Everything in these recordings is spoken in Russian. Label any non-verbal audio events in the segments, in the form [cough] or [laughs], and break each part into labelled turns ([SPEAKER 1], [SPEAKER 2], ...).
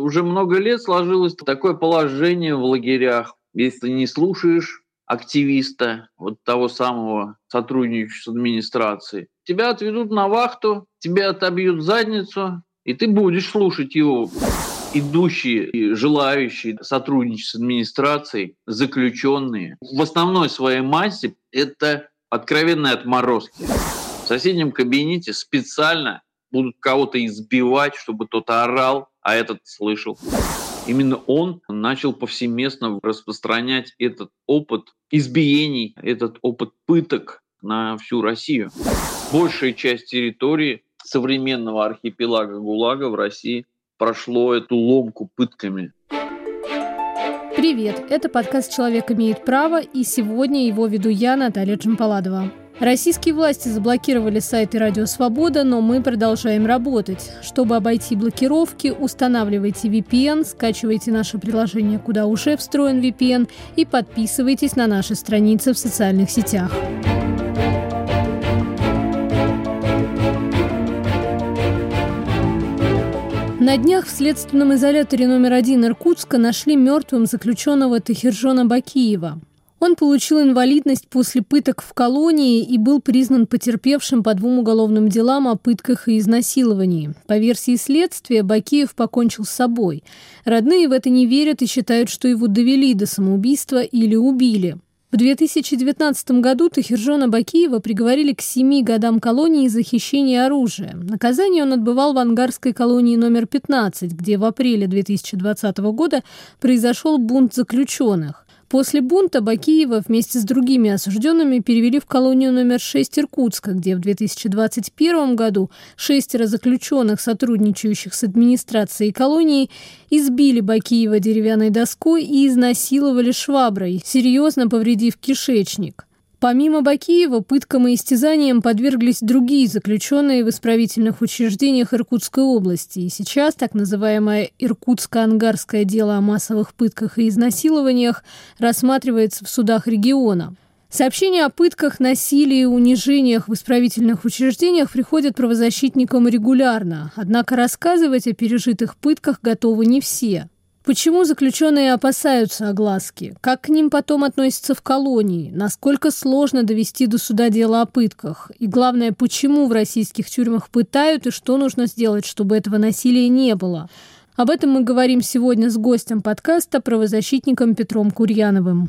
[SPEAKER 1] Уже много лет сложилось такое положение в лагерях. Если не слушаешь активиста, вот того самого сотрудничающего с администрацией, тебя отведут на вахту, тебя отобьют задницу, и ты будешь слушать его идущие и желающие сотрудничать с администрацией, заключенные, в основной своей массе это откровенные отморозки. В соседнем кабинете специально будут кого-то избивать, чтобы тот орал, а этот слышал. Именно он начал повсеместно распространять этот опыт избиений, этот опыт пыток на всю Россию. Большая часть территории современного архипелага ГУЛАГа в России прошло эту ломку пытками.
[SPEAKER 2] Привет, это подкаст «Человек имеет право» и сегодня его веду я, Наталья Джампаладова. Российские власти заблокировали сайты «Радио Свобода», но мы продолжаем работать. Чтобы обойти блокировки, устанавливайте VPN, скачивайте наше приложение, куда уже встроен VPN, и подписывайтесь на наши страницы в социальных сетях. На днях в следственном изоляторе номер один Иркутска нашли мертвым заключенного Тахиржона Бакиева. Он получил инвалидность после пыток в колонии и был признан потерпевшим по двум уголовным делам о пытках и изнасиловании. По версии следствия, Бакиев покончил с собой. Родные в это не верят и считают, что его довели до самоубийства или убили. В 2019 году Тахиржона Бакиева приговорили к семи годам колонии за хищение оружия. Наказание он отбывал в ангарской колонии номер 15, где в апреле 2020 года произошел бунт заключенных. После бунта Бакиева вместе с другими осужденными перевели в колонию номер 6 Иркутска, где в 2021 году шестеро заключенных, сотрудничающих с администрацией колонии, избили Бакиева деревянной доской и изнасиловали шваброй, серьезно повредив кишечник. Помимо Бакиева, пыткам и истязаниям подверглись другие заключенные в исправительных учреждениях Иркутской области. И сейчас так называемое Иркутско-Ангарское дело о массовых пытках и изнасилованиях рассматривается в судах региона. Сообщения о пытках, насилии и унижениях в исправительных учреждениях приходят правозащитникам регулярно. Однако рассказывать о пережитых пытках готовы не все. Почему заключенные опасаются огласки? Как к ним потом относятся в колонии? Насколько сложно довести до суда дело о пытках? И главное, почему в российских тюрьмах пытают и что нужно сделать, чтобы этого насилия не было? Об этом мы говорим сегодня с гостем подкаста, правозащитником Петром Курьяновым.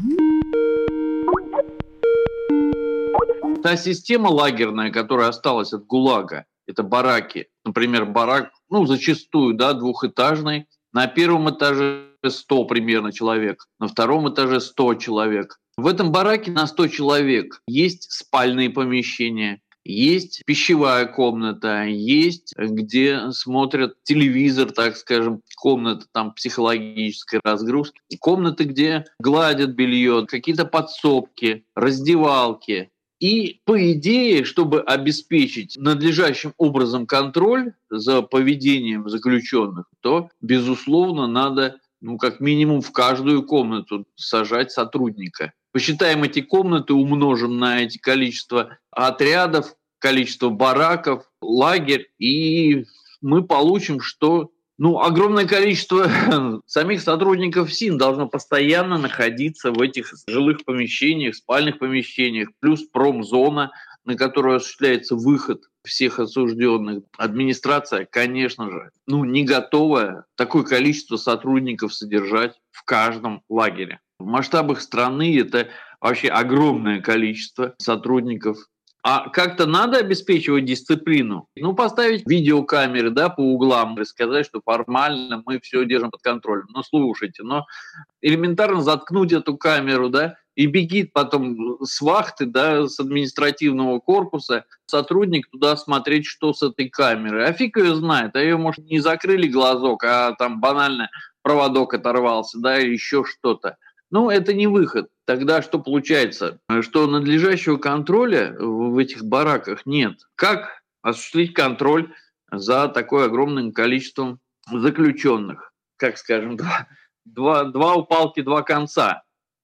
[SPEAKER 1] Та система лагерная, которая осталась от ГУЛАГа, это бараки. Например, барак, ну, зачастую, да, двухэтажный, на первом этаже 100 примерно человек, на втором этаже 100 человек. В этом бараке на 100 человек есть спальные помещения, есть пищевая комната, есть где смотрят телевизор, так скажем, комната там психологической разгрузки, комнаты, где гладят белье, какие-то подсобки, раздевалки. И по идее, чтобы обеспечить надлежащим образом контроль за поведением заключенных, то, безусловно, надо ну, как минимум в каждую комнату сажать сотрудника. Посчитаем эти комнаты, умножим на эти количество отрядов, количество бараков, лагерь, и мы получим, что ну, огромное количество [laughs] самих сотрудников СИН должно постоянно находиться в этих жилых помещениях, спальных помещениях, плюс промзона, на которую осуществляется выход всех осужденных. Администрация, конечно же, ну, не готова такое количество сотрудников содержать в каждом лагере. В масштабах страны это вообще огромное количество сотрудников а как-то надо обеспечивать дисциплину. Ну, поставить видеокамеры да, по углам и сказать, что формально мы все держим под контролем. Ну, слушайте, но элементарно заткнуть эту камеру, да, и бегит потом с вахты, да, с административного корпуса сотрудник туда смотреть, что с этой камерой. А фиг ее знает, а ее, может, не закрыли глазок, а там банально проводок оторвался, да, или еще что-то. Ну, это не выход. Тогда что получается? Что надлежащего контроля в этих бараках нет. Как осуществить контроль за такое огромным количеством заключенных? Как скажем, [laughs] два, два, два у палки, два конца.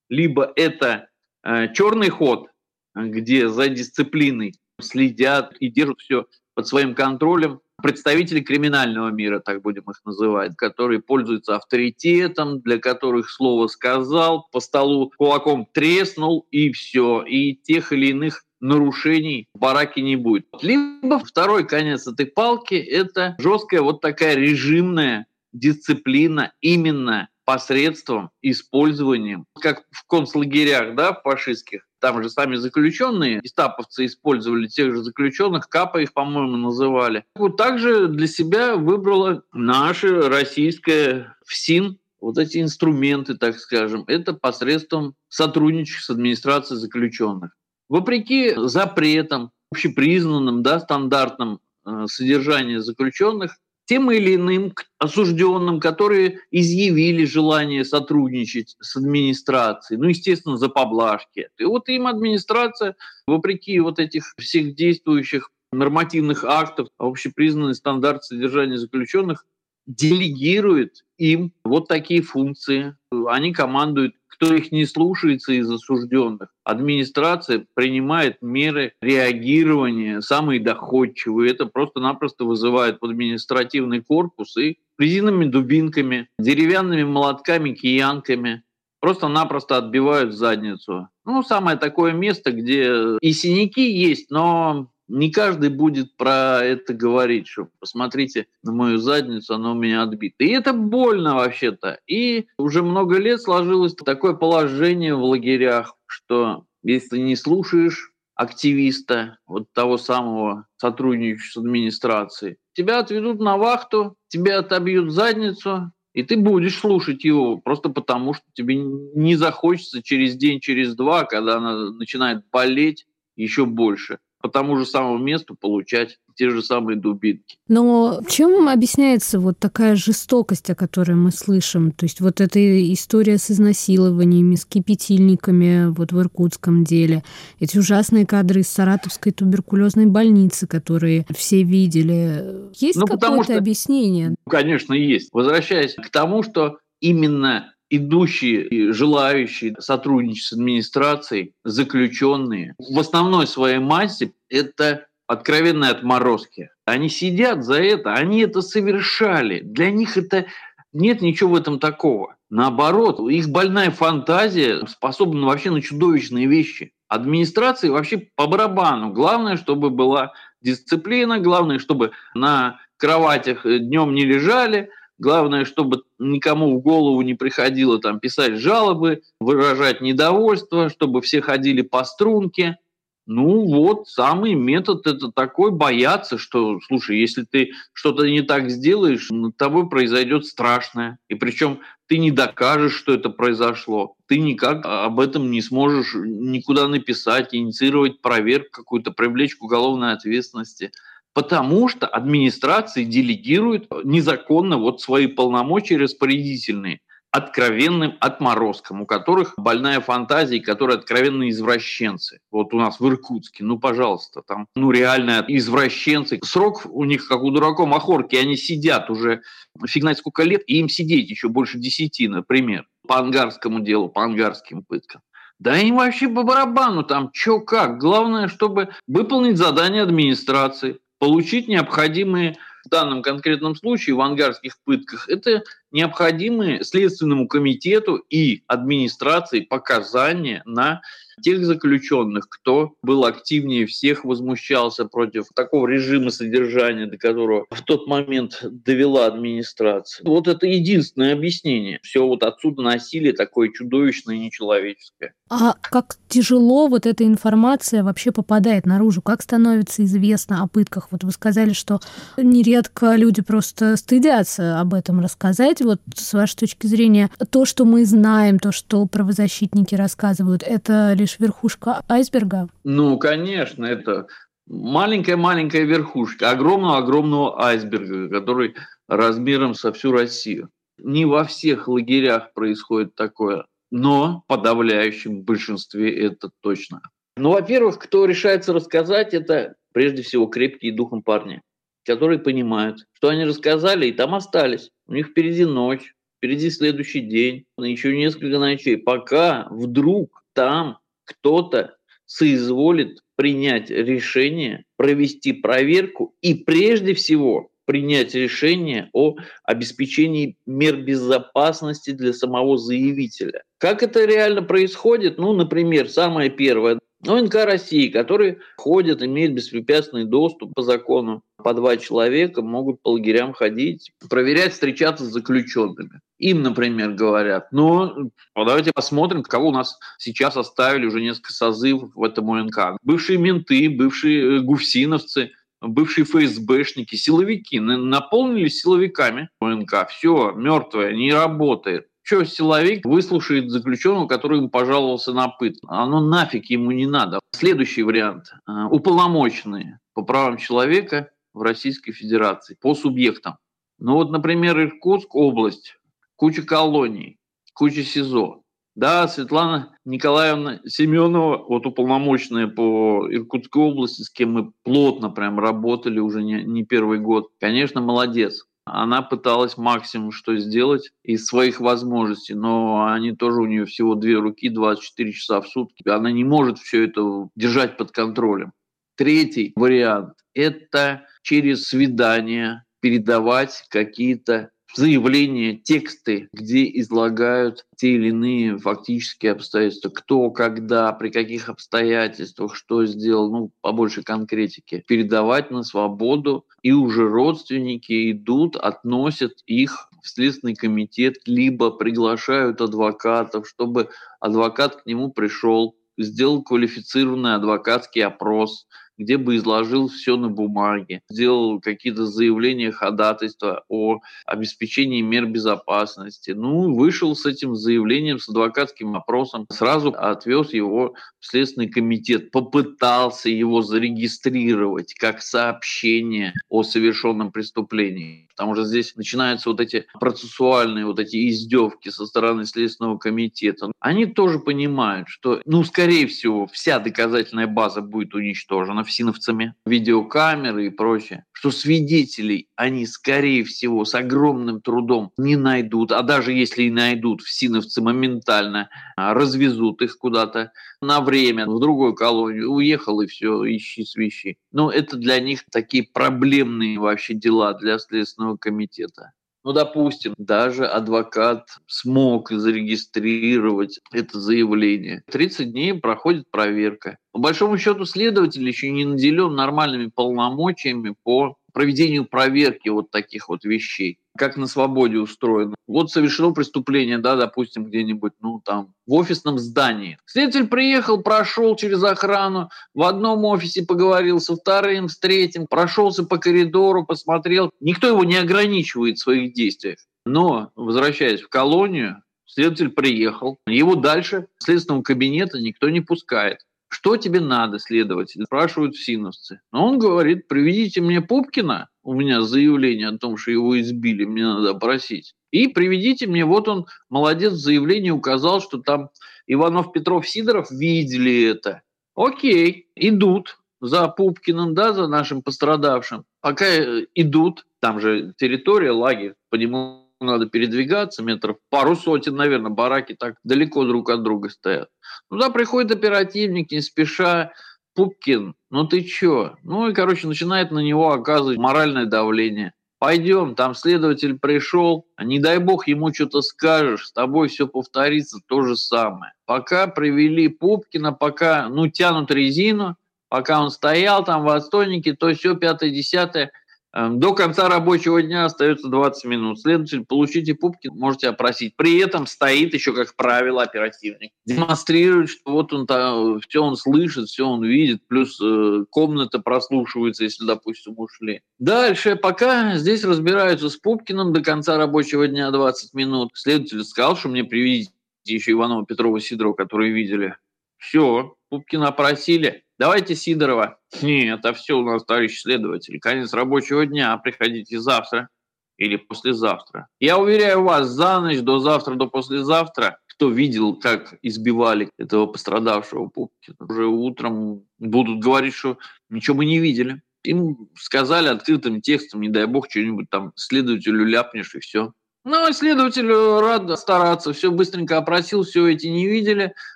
[SPEAKER 1] Либо это э, черный ход, где за дисциплиной следят и держат все под своим контролем, представители криминального мира, так будем их называть, которые пользуются авторитетом, для которых слово сказал, по столу кулаком треснул и все. И тех или иных нарушений в бараке не будет. Либо второй конец этой палки – это жесткая вот такая режимная дисциплина именно посредством, использованием, как в концлагерях, да, фашистских, там же сами заключенные, гестаповцы использовали тех же заключенных, КАПа их, по-моему, называли. Вот также для себя выбрала наша российская ФСИН, вот эти инструменты, так скажем, это посредством сотрудничества с администрацией заключенных. Вопреки запретам, общепризнанным, да, стандартным э, содержания заключенных, тем или иным осужденным, которые изъявили желание сотрудничать с администрацией, ну, естественно, за поблажки. И вот им администрация, вопреки вот этих всех действующих нормативных актов, общепризнанный стандарт содержания заключенных, делегирует им вот такие функции. Они командуют кто их не слушается из осужденных, администрация принимает меры реагирования самые доходчивые. Это просто-напросто вызывает в административный корпус и резиновыми дубинками, деревянными молотками, киянками просто-напросто отбивают задницу. Ну, самое такое место, где и синяки есть, но не каждый будет про это говорить, что посмотрите на мою задницу, она у меня отбита. И это больно вообще-то. И уже много лет сложилось такое положение в лагерях, что если не слушаешь активиста, вот того самого сотрудничающего с администрацией, тебя отведут на вахту, тебя отобьют задницу, и ты будешь слушать его просто потому, что тебе не захочется через день, через два, когда она начинает болеть еще больше, по тому же самому месту получать те же самые дубинки.
[SPEAKER 2] Но чем объясняется вот такая жестокость, о которой мы слышим? То есть вот эта история с изнасилованиями, с кипятильниками вот в иркутском деле, эти ужасные кадры из Саратовской туберкулезной больницы, которые все видели. Есть ну, какое-то объяснение?
[SPEAKER 1] Конечно, есть. Возвращаясь к тому, что именно идущие и желающие сотрудничать с администрацией, заключенные, в основной своей массе это откровенные отморозки. Они сидят за это, они это совершали. Для них это нет ничего в этом такого. Наоборот, их больная фантазия способна вообще на чудовищные вещи. Администрации вообще по барабану. Главное, чтобы была дисциплина, главное, чтобы на кроватях днем не лежали, Главное, чтобы никому в голову не приходило там писать жалобы, выражать недовольство, чтобы все ходили по струнке. Ну вот, самый метод это такой, бояться, что, слушай, если ты что-то не так сделаешь, над тобой произойдет страшное. И причем ты не докажешь, что это произошло. Ты никак об этом не сможешь никуда написать, инициировать проверку какую-то, привлечь к уголовной ответственности потому что администрации делегируют незаконно вот свои полномочия распорядительные откровенным отморозкам, у которых больная фантазия, которые откровенные извращенцы. Вот у нас в Иркутске, ну, пожалуйста, там, ну, реально извращенцы. Срок у них, как у дураков махорки, они сидят уже фиг знает сколько лет, и им сидеть еще больше десяти, например, по ангарскому делу, по ангарским пыткам. Да им вообще по барабану там, чё как. Главное, чтобы выполнить задание администрации получить необходимые в данном конкретном случае в ангарских пытках, это необходимые Следственному комитету и администрации показания на тех заключенных, кто был активнее всех, возмущался против такого режима содержания, до которого в тот момент довела администрация. Вот это единственное объяснение. Все вот отсюда насилие такое чудовищное нечеловеческое.
[SPEAKER 2] А как тяжело вот эта информация вообще попадает наружу? Как становится известно о пытках? Вот вы сказали, что нередко люди просто стыдятся об этом рассказать. Вот с вашей точки зрения, то, что мы знаем, то, что правозащитники рассказывают, это лишь верхушка айсберга?
[SPEAKER 1] Ну, конечно, это маленькая-маленькая верхушка огромного-огромного айсберга, который размером со всю Россию. Не во всех лагерях происходит такое, но в подавляющем большинстве это точно. Ну, во-первых, кто решается рассказать, это прежде всего крепкие духом парни, которые понимают, что они рассказали и там остались. У них впереди ночь, впереди следующий день, еще несколько ночей, пока вдруг там кто-то соизволит принять решение, провести проверку и прежде всего принять решение о обеспечении мер безопасности для самого заявителя. Как это реально происходит? Ну, например, самое первое. ОНК России, которые ходят, имеют беспрепятственный доступ по закону. По два человека могут по лагерям ходить, проверять, встречаться с заключенными. Им, например, говорят, ну, давайте посмотрим, кого у нас сейчас оставили уже несколько созывов в этом ОНК. Бывшие менты, бывшие э, гуфсиновцы, бывшие ФСБшники, силовики наполнились силовиками ОНК. Все, мертвое, не работает. Что силовик выслушает заключенного, который ему пожаловался на пыт? Оно нафиг ему не надо. Следующий вариант. А, уполномоченные по правам человека в Российской Федерации, по субъектам. Ну вот, например, Иркутск область, куча колоний, куча СИЗО. Да, Светлана Николаевна Семенова, вот уполномоченная по Иркутской области, с кем мы плотно прям работали уже не, не первый год, конечно, молодец. Она пыталась максимум что сделать из своих возможностей, но они тоже у нее всего две руки, 24 часа в сутки. Она не может все это держать под контролем. Третий вариант – это через свидание передавать какие-то заявления, тексты, где излагают те или иные фактические обстоятельства, кто, когда, при каких обстоятельствах, что сделал, ну, побольше конкретики, передавать на свободу, и уже родственники идут, относят их в Следственный комитет, либо приглашают адвокатов, чтобы адвокат к нему пришел, сделал квалифицированный адвокатский опрос, где бы изложил все на бумаге, сделал какие-то заявления, ходатайства о обеспечении мер безопасности. Ну, вышел с этим заявлением, с адвокатским опросом, сразу отвез его в Следственный комитет, попытался его зарегистрировать как сообщение о совершенном преступлении. Потому что здесь начинаются вот эти процессуальные вот эти издевки со стороны Следственного комитета. Они тоже понимают, что, ну, скорее всего, вся доказательная база будет уничтожена всиновцами, видеокамеры и прочее, что свидетелей они, скорее всего, с огромным трудом не найдут, а даже если и найдут, всиновцы моментально а, развезут их куда-то на время в другую колонию, уехал и все, ищи свищи. Но это для них такие проблемные вообще дела для Следственного комитета. Ну, допустим, даже адвокат смог зарегистрировать это заявление. 30 дней проходит проверка. По большому счету, следователь еще не наделен нормальными полномочиями по проведению проверки вот таких вот вещей как на свободе устроено. Вот совершено преступление, да, допустим, где-нибудь, ну, там, в офисном здании. Следователь приехал, прошел через охрану, в одном офисе поговорил со вторым, с третьим, прошелся по коридору, посмотрел. Никто его не ограничивает в своих действиях. Но, возвращаясь в колонию, следователь приехал, его дальше следственного кабинета никто не пускает. Что тебе надо, следователь? Спрашивают синовцы. Но он говорит, приведите мне Пупкина, у меня заявление о том, что его избили, мне надо опросить. И приведите мне, вот он, молодец, в заявлении указал, что там Иванов, Петров, Сидоров видели это. Окей, идут за Пупкиным, да, за нашим пострадавшим. Пока э, идут, там же территория, лагерь, по нему надо передвигаться, метров пару сотен, наверное, бараки так далеко друг от друга стоят. Туда приходит оперативник, не спеша, Пупкин, ну ты чё? Ну и, короче, начинает на него оказывать моральное давление. Пойдем, там следователь пришел, а не дай бог ему что-то скажешь, с тобой все повторится то же самое. Пока привели Пупкина, пока, ну, тянут резину, пока он стоял там в отстойнике, то все пятое-десятое – до конца рабочего дня остается 20 минут. Следователь, получите пупки, можете опросить. При этом стоит еще, как правило, оперативник. Демонстрирует, что вот он там, все он слышит, все он видит, плюс э, комната прослушивается, если, допустим, ушли. Дальше, пока здесь разбираются с Пупкиным до конца рабочего дня 20 минут, следователь сказал, что мне приведите еще Иванова, Петрова, Сидорова, которые видели. Все, Пупкина опросили. Давайте Сидорова. Нет, это все у нас, товарищ следователь. Конец рабочего дня, приходите завтра или послезавтра. Я уверяю вас, за ночь до завтра, до послезавтра, кто видел, как избивали этого пострадавшего Пупкина, уже утром будут говорить, что ничего мы не видели. Им сказали открытым текстом, не дай бог, что-нибудь там следователю ляпнешь и все. Ну, следователь рад стараться, все быстренько опросил, все эти не видели,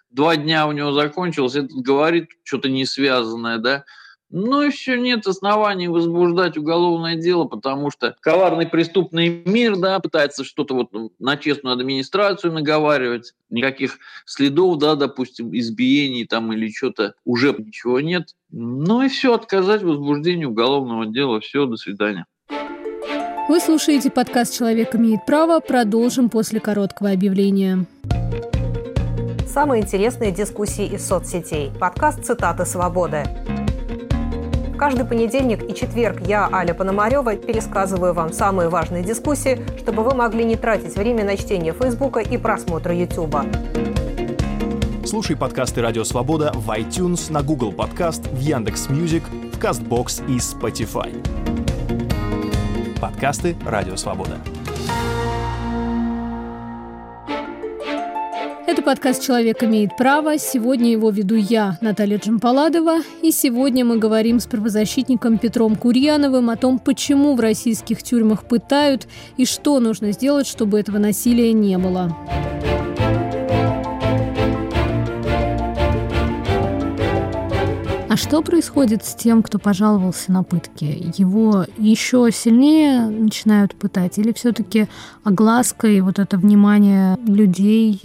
[SPEAKER 1] два дня у него закончилось, этот говорит что-то не связанное, да, ну и все, нет оснований возбуждать уголовное дело, потому что коварный преступный мир, да, пытается что-то вот на честную администрацию наговаривать, никаких следов, да, допустим, избиений там или что-то уже ничего нет. Ну и все, отказать в возбуждении уголовного дела. Все, до свидания.
[SPEAKER 2] Вы слушаете подкаст «Человек имеет право». Продолжим после короткого объявления.
[SPEAKER 3] Самые интересные дискуссии из соцсетей. Подкаст «Цитаты свободы». Каждый понедельник и четверг я, Аля Пономарева, пересказываю вам самые важные дискуссии, чтобы вы могли не тратить время на чтение Фейсбука и просмотр Ютуба.
[SPEAKER 4] Слушай подкасты «Радио Свобода» в iTunes, на Google Подкаст, в Яндекс.Мьюзик, в Castbox и Spotify. Подкасты «Радио Свобода».
[SPEAKER 2] Это подкаст «Человек имеет право». Сегодня его веду я, Наталья Джампаладова. И сегодня мы говорим с правозащитником Петром Курьяновым о том, почему в российских тюрьмах пытают и что нужно сделать, чтобы этого насилия не было. Что происходит с тем, кто пожаловался на пытки? Его еще сильнее начинают пытать? Или все-таки огласка и вот это внимание людей,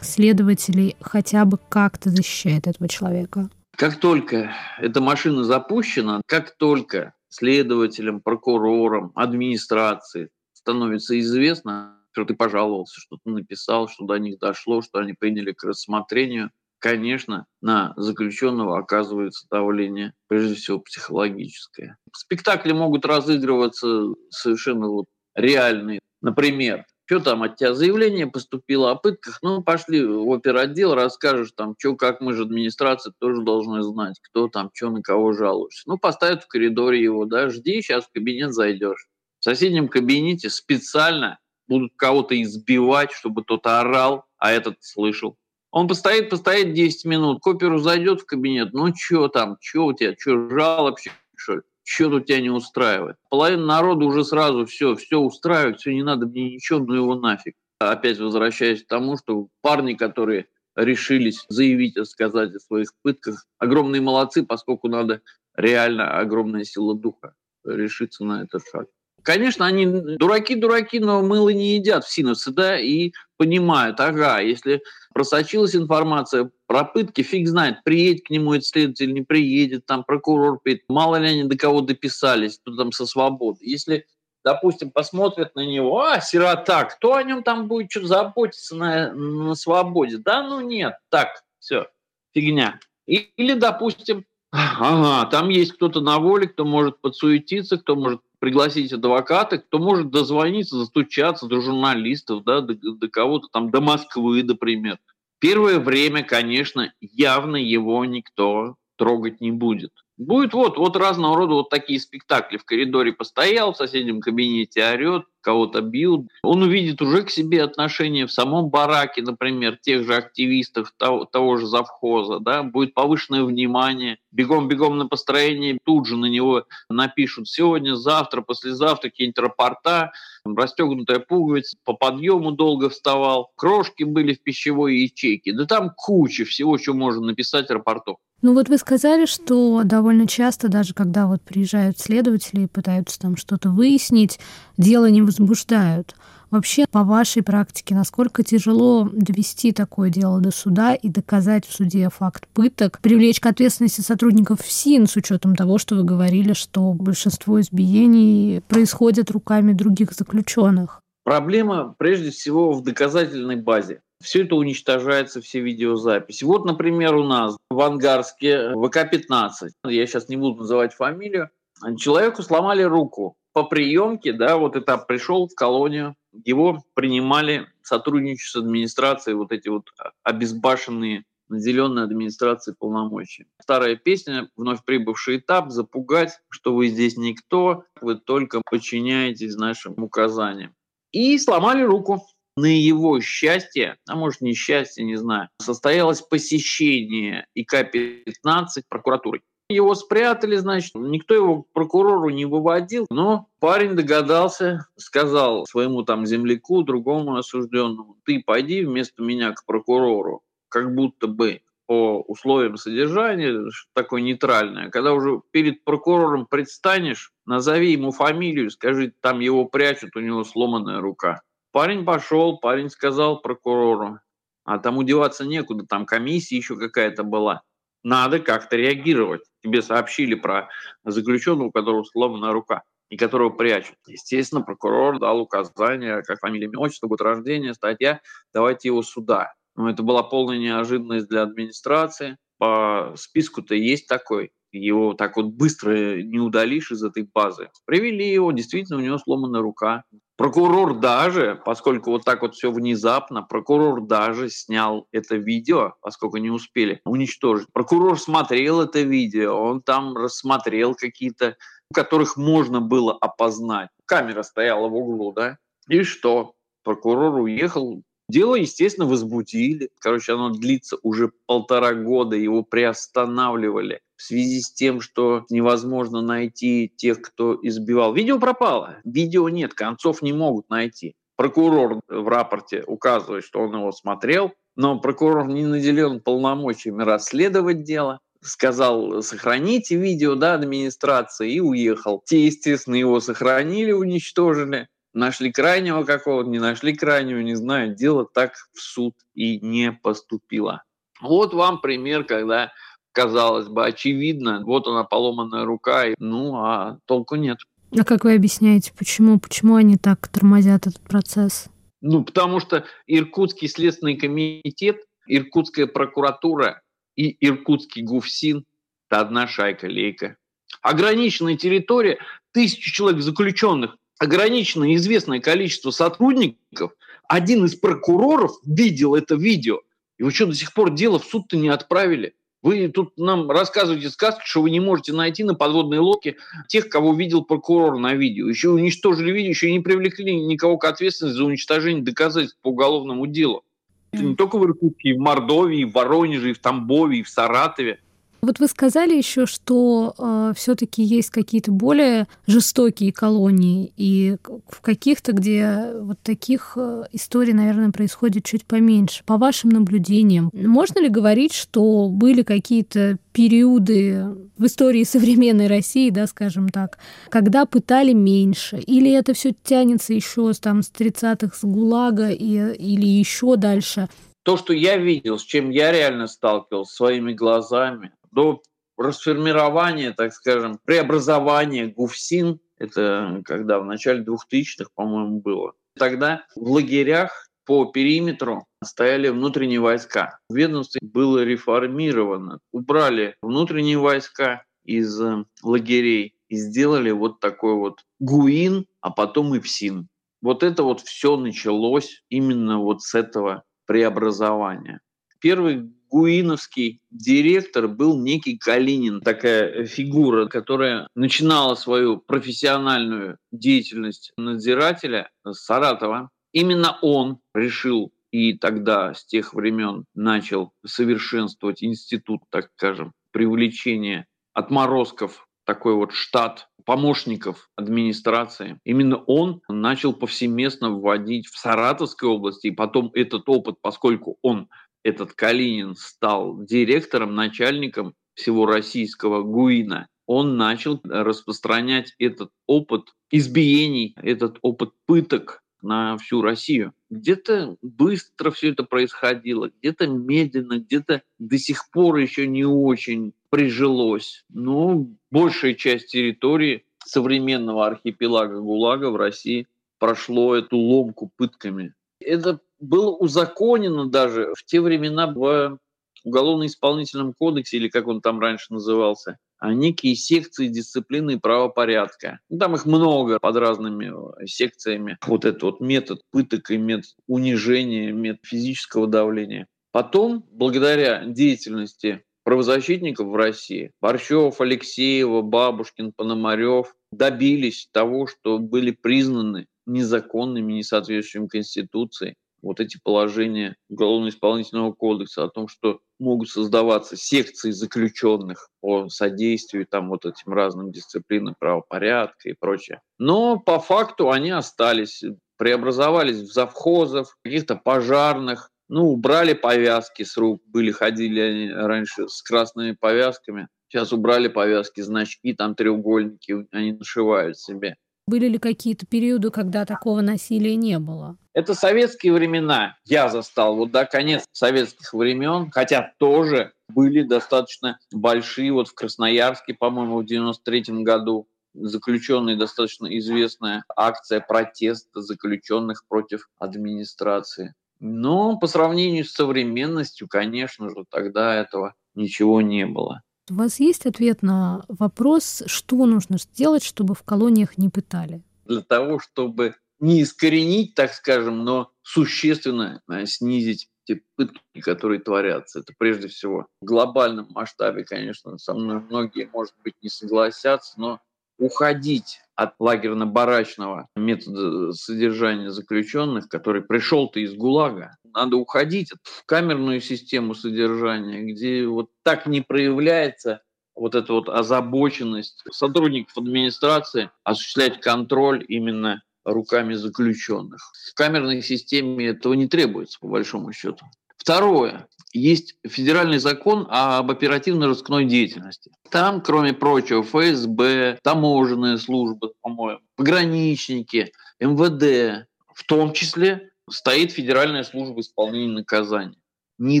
[SPEAKER 2] следователей хотя бы как-то защищает этого человека?
[SPEAKER 1] Как только эта машина запущена, как только следователям, прокурорам, администрации становится известно, что ты пожаловался, что ты написал, что до них дошло, что они приняли к рассмотрению, конечно, на заключенного оказывается давление, прежде всего, психологическое. Спектакли могут разыгрываться совершенно вот реальные. Например, что там от тебя заявление поступило о пытках, ну, пошли в оперотдел, расскажешь там, что, как мы же администрация тоже должны знать, кто там, что, на кого жалуешься. Ну, поставят в коридоре его, да, жди, сейчас в кабинет зайдешь. В соседнем кабинете специально будут кого-то избивать, чтобы тот орал, а этот слышал. Он постоит, постоит 10 минут, к оперу зайдет в кабинет, ну что там, что у тебя, что жалоб, что ли? Что тут тебя не устраивает? Половина народа уже сразу все, все устраивает, все не надо мне ничего, ну его нафиг. Опять возвращаясь к тому, что парни, которые решились заявить, сказать о своих пытках, огромные молодцы, поскольку надо реально огромная сила духа решиться на этот шаг. Конечно, они дураки-дураки, но мыло не едят в синусы, да, и понимают, ага, если просочилась информация про пытки, фиг знает, приедет к нему этот следователь, не приедет, там прокурор приедет, мало ли они до кого дописались, кто там со свободы. Если, допустим, посмотрят на него, а, сирота, кто о нем там будет что заботиться на, на свободе? Да, ну нет, так, все, фигня. Или, допустим, ага, там есть кто-то на воле, кто может подсуетиться, кто может пригласить адвоката, кто может дозвониться, застучаться до журналистов, да, до, до кого-то там, до Москвы, например. Первое время, конечно, явно его никто трогать не будет. Будет вот, вот разного рода вот такие спектакли. В коридоре постоял, в соседнем кабинете орет, кого-то бьют. Он увидит уже к себе отношения в самом бараке, например, тех же активистов, того, того же завхоза. Да? Будет повышенное внимание. Бегом-бегом на построение тут же на него напишут сегодня, завтра, послезавтра какие-нибудь рапорта, расстегнутая пуговица, по подъему долго вставал, крошки были в пищевой ячейке. Да там куча всего, что можно написать рапортов.
[SPEAKER 2] Ну вот вы сказали, что довольно часто, даже когда вот приезжают следователи и пытаются там что-то выяснить, дело не возбуждают. Вообще, по вашей практике, насколько тяжело довести такое дело до суда и доказать в суде факт пыток, привлечь к ответственности сотрудников ФСИН с учетом того, что вы говорили, что большинство избиений происходят руками других заключенных?
[SPEAKER 1] Проблема прежде всего в доказательной базе. Все это уничтожается, все видеозаписи. Вот, например, у нас в Ангарске ВК-15, я сейчас не буду называть фамилию, человеку сломали руку по приемке, да, вот этап пришел в колонию, его принимали сотрудничество с администрацией, вот эти вот обезбашенные наделенные администрацией полномочий. Старая песня, вновь прибывший этап, запугать, что вы здесь никто, вы только подчиняетесь нашим указаниям. И сломали руку на его счастье, а может несчастье, не знаю, состоялось посещение ИК-15 прокуратурой. Его спрятали, значит, никто его прокурору не выводил, но парень догадался, сказал своему там земляку, другому осужденному, ты пойди вместо меня к прокурору, как будто бы по условиям содержания, такое нейтральное. Когда уже перед прокурором предстанешь, назови ему фамилию, скажи, там его прячут, у него сломанная рука. Парень пошел, парень сказал прокурору, а там удеваться некуда, там комиссия еще какая-то была. Надо как-то реагировать. Тебе сообщили про заключенного, у которого сломана рука и которого прячут. Естественно, прокурор дал указание, как фамилия, имя, отчество, год рождения, статья, давайте его сюда. Но это была полная неожиданность для администрации. По списку-то есть такой. Его так вот быстро не удалишь из этой базы. Привели его, действительно, у него сломана рука. Прокурор даже, поскольку вот так вот все внезапно, прокурор даже снял это видео, поскольку не успели уничтожить. Прокурор смотрел это видео, он там рассмотрел какие-то, которых можно было опознать. Камера стояла в углу, да? И что? Прокурор уехал, Дело, естественно, возбудили. Короче, оно длится уже полтора года, его приостанавливали в связи с тем, что невозможно найти тех, кто избивал. Видео пропало, видео нет, концов не могут найти. Прокурор в рапорте указывает, что он его смотрел, но прокурор не наделен полномочиями расследовать дело сказал, сохраните видео, да, администрации, и уехал. Те, естественно, его сохранили, уничтожили нашли крайнего какого-то, не нашли крайнего, не знаю, дело так в суд и не поступило. Вот вам пример, когда, казалось бы, очевидно, вот она поломанная рука, и, ну, а толку нет.
[SPEAKER 2] А как вы объясняете, почему, почему они так тормозят этот процесс?
[SPEAKER 1] Ну, потому что Иркутский следственный комитет, Иркутская прокуратура и Иркутский ГУФСИН – это одна шайка-лейка. Ограниченная территория, тысячи человек заключенных, ограниченное известное количество сотрудников, один из прокуроров видел это видео. И вы что, до сих пор дело в суд-то не отправили? Вы тут нам рассказываете сказки, что вы не можете найти на подводной лодке тех, кого видел прокурор на видео. Еще уничтожили видео, еще не привлекли никого к ответственности за уничтожение доказательств по уголовному делу. Это не только в Иркутске, и в Мордовии, и в Воронеже, и в Тамбове, и в Саратове.
[SPEAKER 2] Вот вы сказали еще, что э, все-таки есть какие-то более жестокие колонии, и в каких-то, где вот таких э, историй, наверное, происходит чуть поменьше. По вашим наблюдениям, можно ли говорить, что были какие-то периоды в истории современной России, да, скажем так, когда пытали меньше, или это все тянется еще там с 30-х с ГУЛАГа и, или еще дальше?
[SPEAKER 1] То, что я видел, с чем я реально сталкивался своими глазами, до расформирования, так скажем, преобразования ГУФСИН, это когда в начале 2000-х, по-моему, было, тогда в лагерях по периметру стояли внутренние войска. Ведомство было реформировано. Убрали внутренние войска из э, лагерей и сделали вот такой вот ГУИН, а потом и ФСИН. Вот это вот все началось именно вот с этого преобразования. Первый гуиновский директор был некий Калинин, такая фигура, которая начинала свою профессиональную деятельность надзирателя с Саратова. Именно он решил и тогда, с тех времен, начал совершенствовать институт, так скажем, привлечения отморозков, такой вот штат помощников администрации. Именно он начал повсеместно вводить в Саратовской области, и потом этот опыт, поскольку он этот Калинин стал директором, начальником всего российского ГУИНа, он начал распространять этот опыт избиений, этот опыт пыток на всю Россию. Где-то быстро все это происходило, где-то медленно, где-то до сих пор еще не очень прижилось. Но большая часть территории современного архипелага ГУЛАГа в России прошло эту ломку пытками. Это было узаконено даже в те времена в Уголовно-исполнительном кодексе, или как он там раньше назывался, а некие секции дисциплины и правопорядка. Ну, там их много под разными э, секциями. Вот этот вот метод пыток и метод унижения, метод физического давления. Потом, благодаря деятельности правозащитников в России, Борщев, Алексеева, Бабушкин, Пономарев, добились того, что были признаны незаконными, несоответствующими Конституции вот эти положения Уголовно-исполнительного кодекса о том, что могут создаваться секции заключенных по содействию там вот этим разным дисциплинам правопорядка и прочее. Но по факту они остались, преобразовались в завхозов, каких-то пожарных, ну, убрали повязки с рук, были, ходили они раньше с красными повязками, сейчас убрали повязки, значки, там треугольники, они нашивают себе.
[SPEAKER 2] Были ли какие-то периоды, когда такого насилия не было?
[SPEAKER 1] Это советские времена. Я застал, вот до конец советских времен, хотя тоже были достаточно большие. Вот в Красноярске, по-моему, в 93 году заключенные достаточно известная акция протеста заключенных против администрации. Но по сравнению с современностью, конечно же, тогда этого ничего не было.
[SPEAKER 2] У вас есть ответ на вопрос, что нужно сделать, чтобы в колониях не пытали?
[SPEAKER 1] Для того, чтобы не искоренить, так скажем, но существенно э, снизить те пытки, которые творятся. Это прежде всего в глобальном масштабе, конечно, со мной многие, может быть, не согласятся, но уходить от лагерно-барачного метода содержания заключенных, который пришел-то из ГУЛАГа, надо уходить в камерную систему содержания, где вот так не проявляется вот эта вот озабоченность сотрудников администрации осуществлять контроль именно руками заключенных. В камерной системе этого не требуется, по большому счету. Второе. Есть федеральный закон об оперативно-розыскной деятельности. Там, кроме прочего, ФСБ, таможенная служба, по-моему, пограничники, МВД, в том числе стоит Федеральная служба исполнения наказаний. Не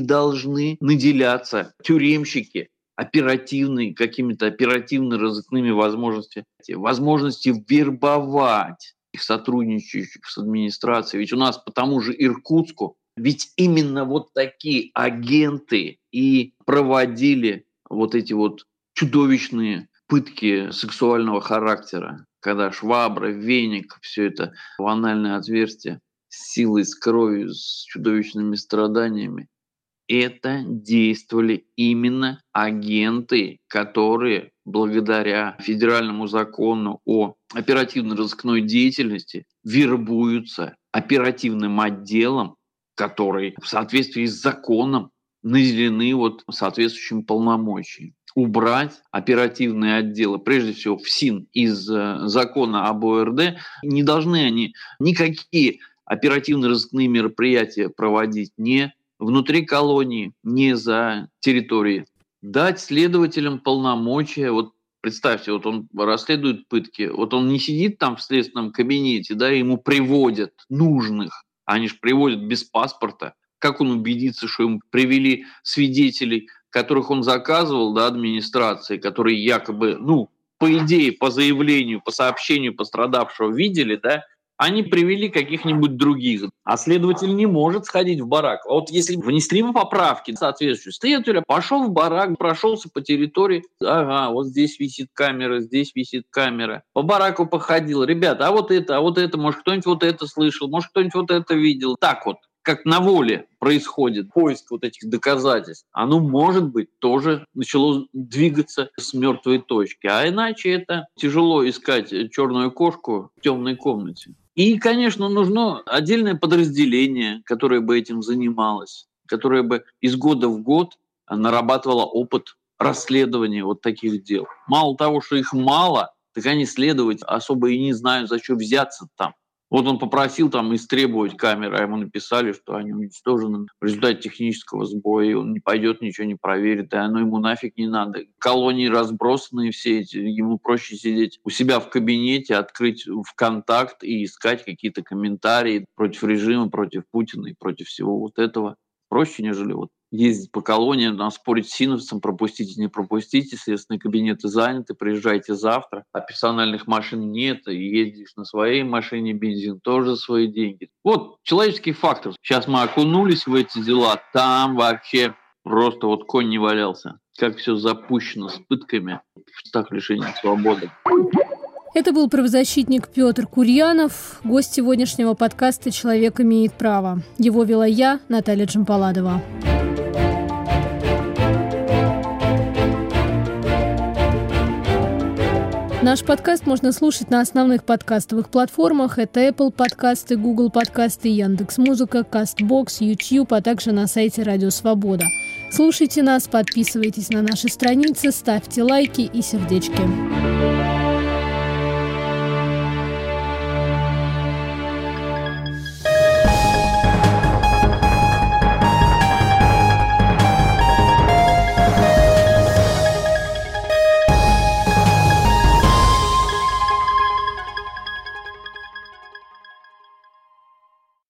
[SPEAKER 1] должны наделяться тюремщики оперативные, какими-то оперативно-розыскными возможностями, возможности вербовать их сотрудничающих с администрацией. Ведь у нас по тому же Иркутску, ведь именно вот такие агенты и проводили вот эти вот чудовищные пытки сексуального характера, когда швабра, веник, все это в анальное отверстие с силой, с кровью, с чудовищными страданиями. Это действовали именно агенты, которые благодаря федеральному закону о оперативно-розыскной деятельности вербуются оперативным отделом, который в соответствии с законом наделены вот соответствующим полномочиями убрать оперативные отделы, прежде всего в СИН из э, закона об ОРД, не должны они никакие оперативно-розыскные мероприятия проводить не внутри колонии, не за территорией. Дать следователям полномочия, вот представьте, вот он расследует пытки, вот он не сидит там в следственном кабинете, да, ему приводят нужных, они же приводят без паспорта. Как он убедится, что ему привели свидетелей, которых он заказывал, да, администрации, которые якобы, ну, по идее, по заявлению, по сообщению пострадавшего видели, да, они привели каких-нибудь других. А следователь не может сходить в барак. А вот если внесли бы поправки соответствующие, следователь пошел в барак, прошелся по территории, ага, вот здесь висит камера, здесь висит камера. По бараку походил, ребята, а вот это, а вот это, может кто-нибудь вот это слышал, может кто-нибудь вот это видел. Так вот, как на воле происходит поиск вот этих доказательств, оно, может быть, тоже начало двигаться с мертвой точки. А иначе это тяжело искать черную кошку в темной комнате. И, конечно, нужно отдельное подразделение, которое бы этим занималось, которое бы из года в год нарабатывало опыт расследования вот таких дел. Мало того, что их мало, так они следовать особо и не знают, за что взяться там. Вот он попросил там истребовать камеры, а ему написали, что они уничтожены в результате технического сбоя, и он не пойдет, ничего не проверит, и оно ему нафиг не надо. Колонии разбросанные все эти, ему проще сидеть у себя в кабинете, открыть ВКонтакт и искать какие-то комментарии против режима, против Путина и против всего вот этого. Проще, нежели вот ездить по колониям, там, спорить с синовцем, пропустите, не пропустите, следственные кабинеты заняты, приезжайте завтра, а персональных машин нет, и ездишь на своей машине, бензин тоже свои деньги. Вот человеческий фактор. Сейчас мы окунулись в эти дела, там вообще просто вот конь не валялся. Как все запущено с пытками в штах лишения свободы.
[SPEAKER 2] Это был правозащитник Петр Курьянов, гость сегодняшнего подкаста «Человек имеет право». Его вела я, Наталья Джампаладова. Наш подкаст можно слушать на основных подкастовых платформах. Это Apple подкасты, Google подкасты, Яндекс.Музыка, Castbox, YouTube, а также на сайте Радио Свобода. Слушайте нас, подписывайтесь на наши страницы, ставьте лайки и сердечки.